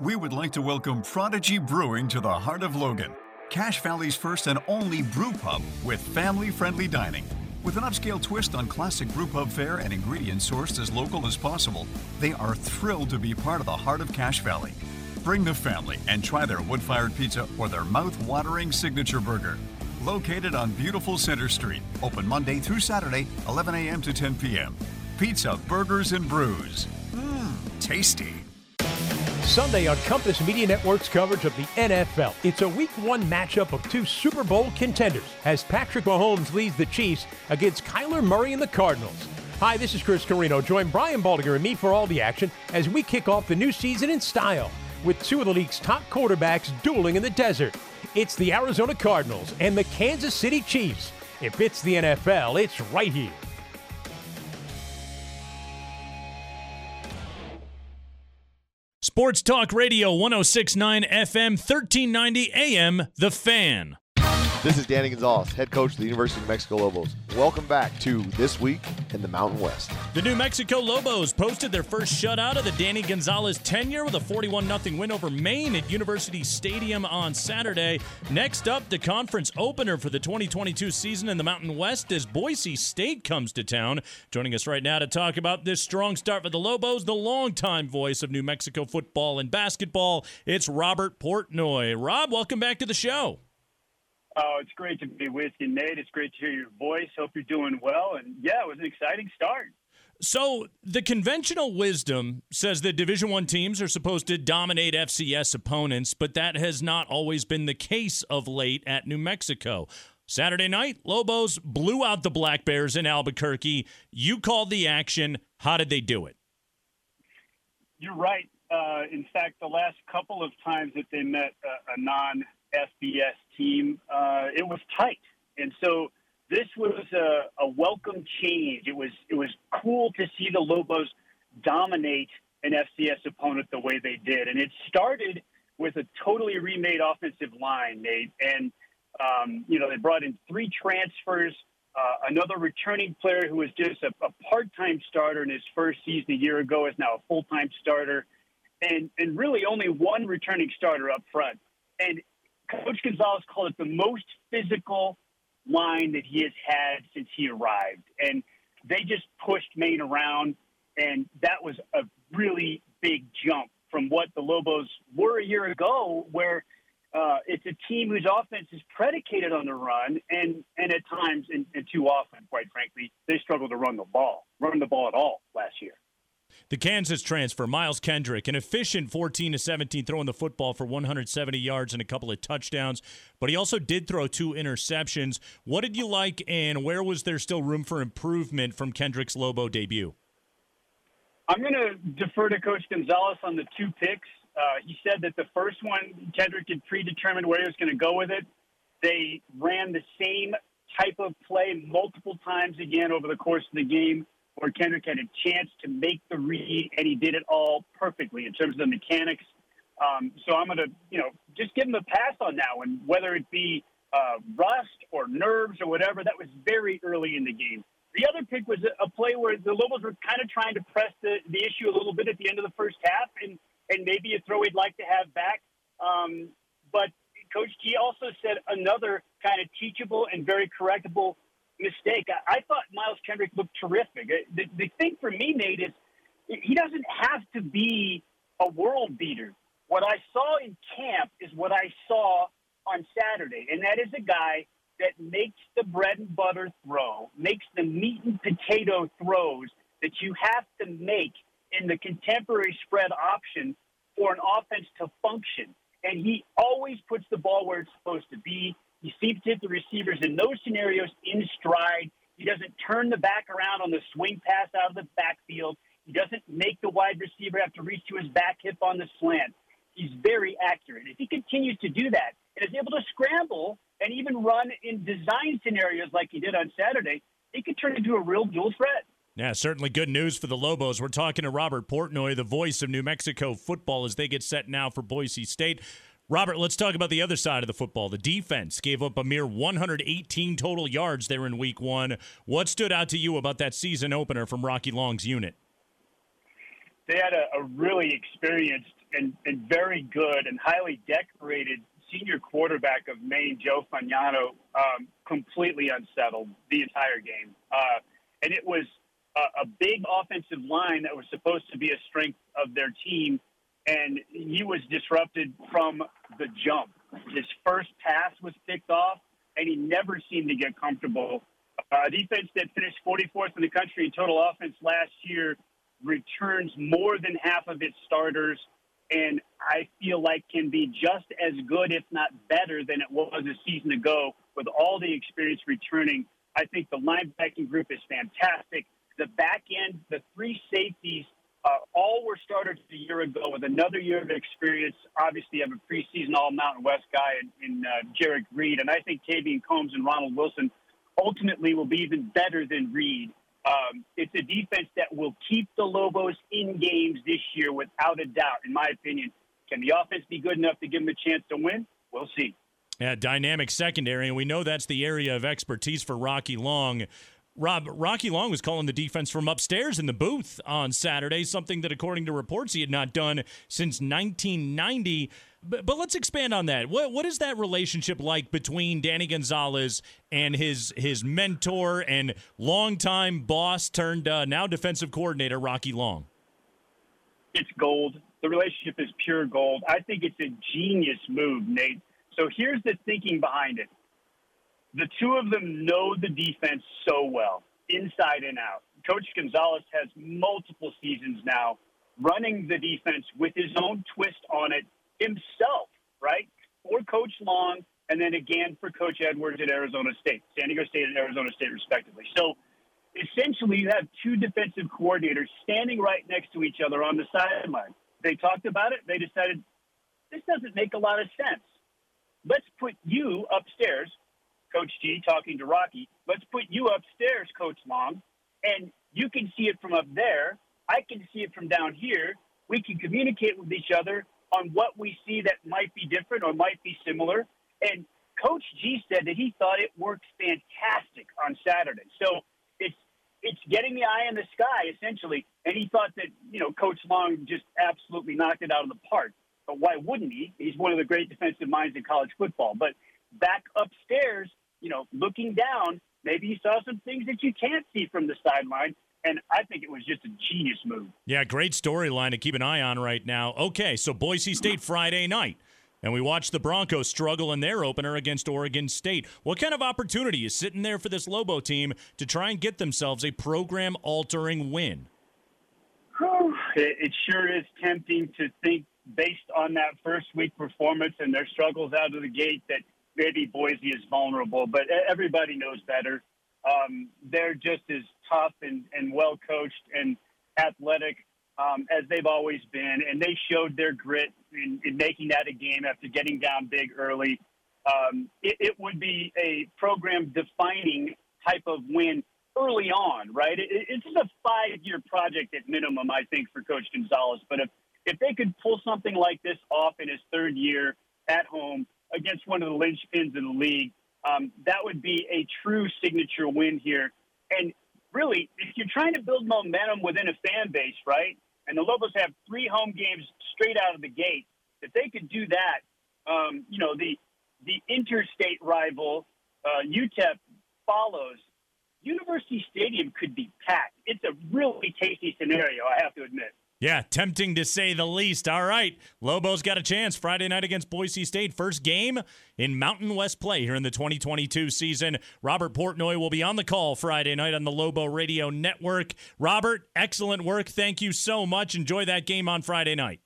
We would like to welcome Prodigy Brewing to the heart of Logan, Cache Valley's first and only brew pub with family friendly dining. With an upscale twist on classic brew pub fare and ingredients sourced as local as possible, they are thrilled to be part of the heart of Cache Valley. Bring the family and try their wood fired pizza or their mouth watering signature burger. Located on beautiful Center Street, open Monday through Saturday, 11 a.m. to 10 p.m. Pizza, burgers, and brews. Mmm, tasty. Sunday on Compass Media Network's coverage of the NFL. It's a week one matchup of two Super Bowl contenders as Patrick Mahomes leads the Chiefs against Kyler Murray and the Cardinals. Hi, this is Chris Carrino. Join Brian Baldinger and me for all the action as we kick off the new season in style with two of the league's top quarterbacks dueling in the desert. It's the Arizona Cardinals and the Kansas City Chiefs. If it's the NFL, it's right here. Sports Talk Radio 1069 FM 1390 AM The Fan. This is Danny Gonzales, head coach of the University of New Mexico Lobos. Welcome back to This Week in the Mountain West. The New Mexico Lobos posted their first shutout of the Danny Gonzales tenure with a 41 0 win over Maine at University Stadium on Saturday. Next up, the conference opener for the 2022 season in the Mountain West as Boise State comes to town. Joining us right now to talk about this strong start for the Lobos, the longtime voice of New Mexico football and basketball, it's Robert Portnoy. Rob, welcome back to the show. Oh, it's great to be with you, Nate. It's great to hear your voice. Hope you're doing well. And yeah, it was an exciting start. So the conventional wisdom says that Division One teams are supposed to dominate FCS opponents, but that has not always been the case of late at New Mexico. Saturday night, Lobos blew out the Black Bears in Albuquerque. You called the action. How did they do it? You're right. Uh, in fact, the last couple of times that they met a, a non FBS team, uh, it was tight, and so this was a, a welcome change. It was it was cool to see the Lobos dominate an FCS opponent the way they did, and it started with a totally remade offensive line, Nate, and um, you know they brought in three transfers. Uh, another returning player who was just a, a part-time starter in his first season a year ago is now a full-time starter, and and really only one returning starter up front. And Coach Gonzales called it the most physical line that he has had since he arrived. And they just pushed Maine around, and that was a really big jump from what the Lobos were a year ago, where uh, it's a team whose offense is predicated on the run, and, and at times, and, and too often, quite frankly, they struggle to run the ball, run the ball at all last year. The Kansas transfer, Miles Kendrick, an efficient 14 to 17 throwing the football for 170 yards and a couple of touchdowns, but he also did throw two interceptions. What did you like, and where was there still room for improvement from Kendrick's Lobo debut? I'm going to defer to Coach Gonzales on the two picks. Uh, he said that the first one, Kendrick had predetermined where he was going to go with it. They ran the same type of play multiple times again over the course of the game where Kendrick had a chance to make the read, and he did it all perfectly in terms of the mechanics. Um, so I'm going to, you know, just give him a pass on that one, whether it be uh, rust or nerves or whatever. That was very early in the game. The other pick was a, play where the Lobos were kind of trying to press the, the issue a little bit at the end of the first half, and and maybe a throw he'd like to have back. Um, but Coach G also said another kind of teachable and very correctable mistake. I, I thought Miles Kendrick looked terrific. Uh, the, the thing for me, Nate, is he doesn't have to be a world beater. What I saw in camp is what I saw on Saturday, and that is a guy that makes the bread and butter throw, makes the meat and potato throws that you have to make in the contemporary spread option for an offense to function. And he always puts the ball where it's supposed to be. He seems to hit the receivers in those scenarios in stride. He doesn't turn the back around on the swing pass out of the backfield. He doesn't make the wide receiver have to reach to his back hip on the slant. He's very accurate. If he continues to do that and is able to scramble and even run in design scenarios like he did on Saturday, he could turn into a real dual threat. Yeah, certainly good news for the Lobos. We're talking to Robert Portnoy, the voice of New Mexico football, as they get set now for Boise State. Robert, let's talk about the other side of the football. The defense gave up a mere 118 total yards there in week one. What stood out to you about that season opener from Rocky Long's unit? They had a, a really experienced and, and very good and highly decorated senior quarterback of Maine, Joe Fagnano, um, completely unsettled the entire game. Uh, and it was a, a big offensive line that was supposed to be a strength of their team, and he was disrupted from the jump. His first pass was picked off, and he never seemed to get comfortable. Uh, defense that finished 44th in the country in total offense last year returns more than half of its starters, and I feel like can be just as good, if not better, than it was a season ago with all the experience returning. I think the linebacking group is fantastic. The back end, the three safeties, uh, all were starters a year ago with another year of experience. Obviously, you have a preseason All Mountain West guy in, in uh, Jerrick Reed, and I think Tavian Combs and Ronald Wilson ultimately will be even better than Reed. Um, it's a defense that will keep the Lobos in games this year without a doubt, in my opinion. Can the offense be good enough to give them a chance to win? We'll see. Yeah, dynamic secondary, and we know that's the area of expertise for Rocky Long. Rob, Rocky Long was calling the defense from upstairs in the booth on Saturday, something that, according to reports, he had not done since 1990. But, but let's expand on that. What what is that relationship like between Danny Gonzales and his his mentor and longtime boss turned uh, now defensive coordinator Rocky Long? It's gold. The relationship is pure gold. I think it's a genius move, Nate. So here's the thinking behind it the two of them know the defense so well, inside and out. Coach Gonzalez has multiple seasons now running the defense with his own twist on it himself, right? For Coach Long, and then again for Coach Edwards at Arizona State, San Diego State and Arizona State, respectively. So essentially, you have two defensive coordinators standing right next to each other on the sideline. They talked about it. They decided this doesn't make a lot of sense. Let's put you upstairs Coach G talking to Rocky. Let's put you upstairs, Coach Long, and you can see it from up there. I can see it from down here. We can communicate with each other on what we see that might be different or might be similar. And Coach G said that he thought it worked fantastic on Saturday. So it's it's getting the eye in the sky essentially. And he thought that you know Coach Long just absolutely knocked it out of the park. But why wouldn't he? He's one of the great defensive minds in college football. But back upstairs, you know, looking down, maybe you saw some things that you can't see from the sideline. And I think it was just a genius move. Yeah, great storyline to keep an eye on right now. Okay, so Boise State Friday night. And we watched the Broncos struggle in their opener against Oregon State. What kind of opportunity is sitting there for this Lobo team to try and get themselves a program altering win? It sure is tempting to think, based on that first week performance and their struggles out of the gate, that maybe Boise is vulnerable, but everybody knows better. Um, they're just as tough and, and well coached and athletic um, as they've always been, and they showed their grit in, in making that a game after getting down big early. Um, it, it, would be a program defining type of win early on, right? It, it's a five year project at minimum, I think, for Coach Gonzales. But if, if they could pull something like this off in his third year at home, against one of the linchpins in the league. Um, that would be a true signature win here. And really, if you're trying to build momentum within a fan base, right? And the Lobos have three home games straight out of the gate. If they could do that, um, you know, the the interstate rival uh, UTEP follows. University Stadium could be packed. It's a really tasty scenario, I have to admit. Yeah, tempting to say the least. All right, Lobos got a chance Friday night against Boise State. First game in Mountain West play here in the 2022 season. Robert Portnoy will be on the call Friday night on the Lobo Radio Network. Robert, excellent work. Thank you so much. Enjoy that game on Friday night.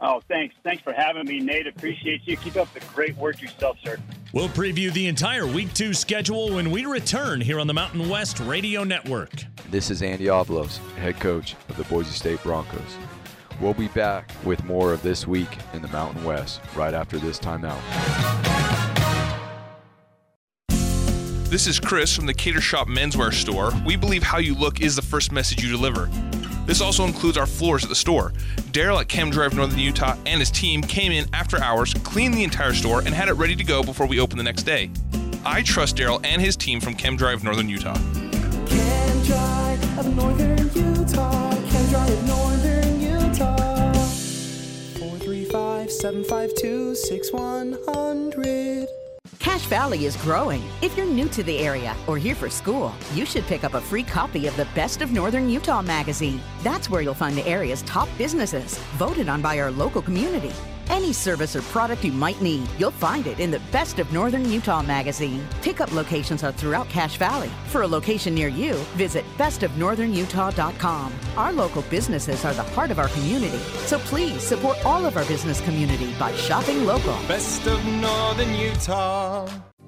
Oh, thanks. Thanks for having me, Nate. Appreciate you. Keep up the great work yourself, sir. We'll preview the entire Week 2 schedule when we return here on the Mountain West Radio Network. This is Andy Avalos, head coach of the Boise State Broncos. We'll be back with more of This Week in the Mountain West right after this timeout. This is Chris from the Cater Shop Menswear Store. We believe how you look is the first message you deliver. This also includes our floors at the store. Daryl at Chem-Dry Northern Utah and his team came in after hours, cleaned the entire store, and had it ready to go before we opened the next day. I trust Daryl and his team from Chem-Dry Northern Utah. Chem Drive of Northern Utah. Chem-Dry of Northern Utah. 435 752 6100. Cache Valley is growing. If you're new to the area or here for school, you should pick up a free copy of the Best of Northern Utah magazine. That's where you'll find the area's top businesses, voted on by our local community. Any service or product you might need, you'll find it in the Best of Northern Utah magazine. Pickup locations are throughout Cache Valley. For a location near you, visit bestofnorthernutah.com. Our local businesses are the heart of our community, so please support all of our business community by shopping local. Best of Northern Utah.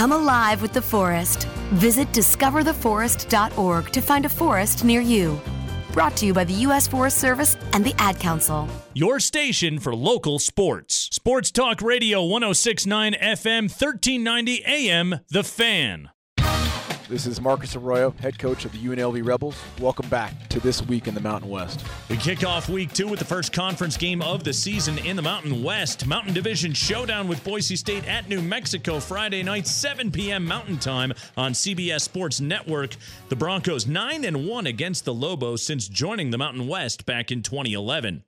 Come alive with the forest. Visit discovertheforest.org to find a forest near you. Brought to you by the U.S. Forest Service and the Ad Council. Your station for local sports. Sports Talk Radio 1069 FM 1390 AM The Fan. This is Marcus Arroyo, head coach of the UNLV Rebels. Welcome back to This Week in the Mountain West. We kick off week two with the first conference game of the season in the Mountain West. Mountain Division showdown with Boise State at New Mexico Friday night, 7 p.m. Mountain Time on CBS Sports Network. The Broncos 9 and 1 against the Lobos since joining the Mountain West back in 2011.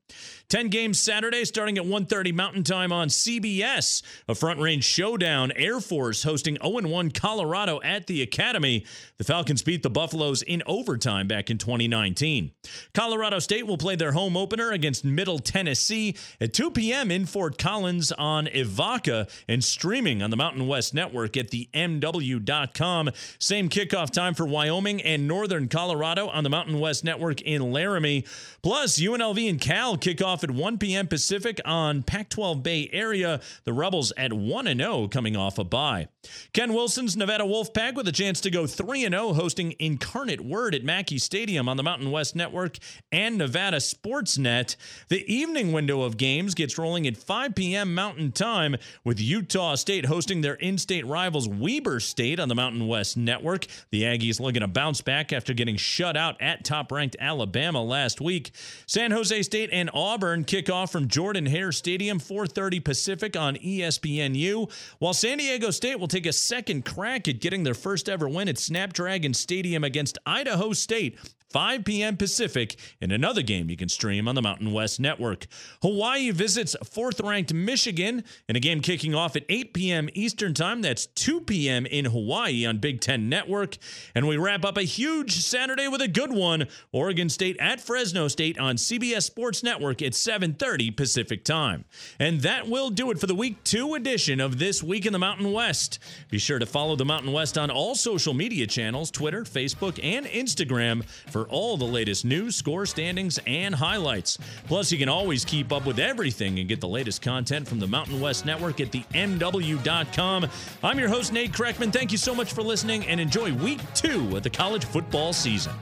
10 games Saturday starting at 1:30 Mountain Time on CBS. A Front Range showdown. Air Force hosting 0-1 Colorado at the Academy. The Falcons beat the Buffaloes in overtime back in 2019. Colorado State will play their home opener against Middle Tennessee at 2 p.m. in Fort Collins on Evoca and streaming on the Mountain West Network at the MW.com. Same kickoff time for Wyoming and Northern Colorado on the Mountain West Network in Laramie. Plus, UNLV and Cal kick off at 1 p.m. Pacific on Pac 12 Bay Area. The Rebels at 1 0 coming off a bye. Ken Wilson's Nevada Wolfpack with a chance to go 3 0 hosting Incarnate Word at Mackey Stadium on the Mountain West Network and Nevada Sportsnet. The evening window of games gets rolling at 5 p.m. Mountain Time with Utah State hosting their in state rivals Weber State on the Mountain West Network. The Aggies looking to bounce back after getting shut out at top ranked Alabama last week. San Jose State and Auburn kick off from Jordan Hare Stadium 4:30 Pacific on ESPNU, while San Diego State will take a second crack at getting their first ever win at Snapdragon Stadium against Idaho State 5 p.m. Pacific in another game you can stream on the Mountain West Network. Hawaii visits fourth ranked Michigan in a game kicking off at 8 p.m. Eastern Time. That's 2 p.m. in Hawaii on Big Ten Network. And we wrap up a huge Saturday with a good one Oregon State at Fresno State on CBS Sports Network at 7:30 Pacific Time. And that will do it for the week 2 edition of This Week in the Mountain West. Be sure to follow the Mountain West on all social media channels, Twitter, Facebook, and Instagram for all the latest news, score standings, and highlights. Plus, you can always keep up with everything and get the latest content from the Mountain West Network at the MW.com. I'm your host, Nate Kreckman. Thank you so much for listening and enjoy week two of the college football season.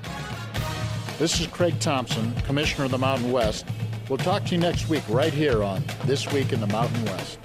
This is Craig Thompson, Commissioner of the Mountain West. We'll talk to you next week right here on This Week in the Mountain West.